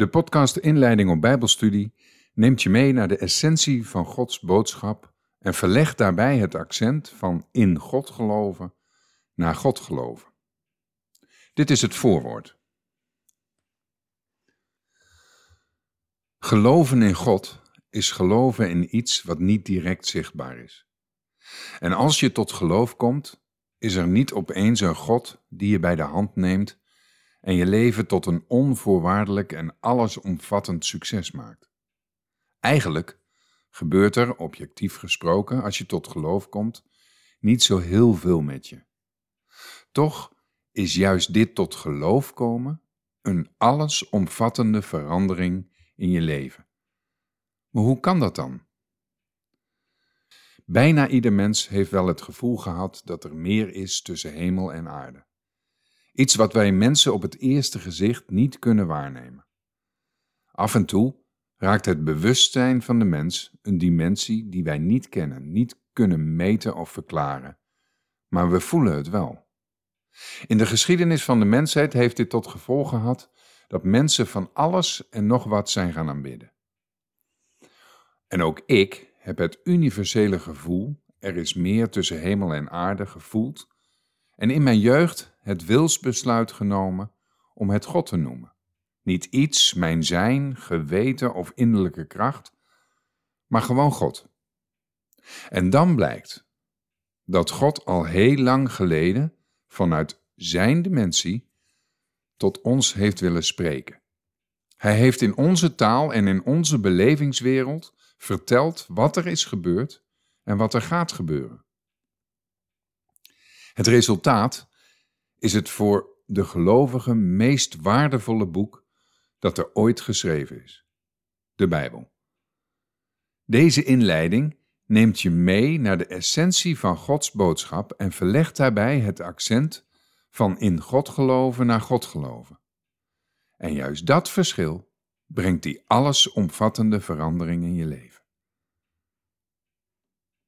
De podcast Inleiding op Bijbelstudie neemt je mee naar de essentie van Gods boodschap en verlegt daarbij het accent van in God geloven naar God geloven. Dit is het voorwoord. Geloven in God is geloven in iets wat niet direct zichtbaar is. En als je tot geloof komt, is er niet opeens een God die je bij de hand neemt en je leven tot een onvoorwaardelijk en allesomvattend succes maakt. Eigenlijk gebeurt er, objectief gesproken, als je tot geloof komt, niet zo heel veel met je. Toch is juist dit tot geloof komen een allesomvattende verandering in je leven. Maar hoe kan dat dan? Bijna ieder mens heeft wel het gevoel gehad dat er meer is tussen hemel en aarde. Iets wat wij mensen op het eerste gezicht niet kunnen waarnemen. Af en toe raakt het bewustzijn van de mens een dimensie die wij niet kennen, niet kunnen meten of verklaren, maar we voelen het wel. In de geschiedenis van de mensheid heeft dit tot gevolg gehad dat mensen van alles en nog wat zijn gaan aanbidden. En ook ik heb het universele gevoel, er is meer tussen hemel en aarde, gevoeld en in mijn jeugd het wilsbesluit genomen om het God te noemen. Niet iets, mijn zijn, geweten of innerlijke kracht, maar gewoon God. En dan blijkt dat God al heel lang geleden vanuit zijn dimensie tot ons heeft willen spreken. Hij heeft in onze taal en in onze belevingswereld verteld wat er is gebeurd en wat er gaat gebeuren. Het resultaat is het voor de gelovige meest waardevolle boek dat er ooit geschreven is: de Bijbel. Deze inleiding neemt je mee naar de essentie van Gods boodschap en verlegt daarbij het accent van in God geloven naar God geloven. En juist dat verschil brengt die allesomvattende verandering in je leven.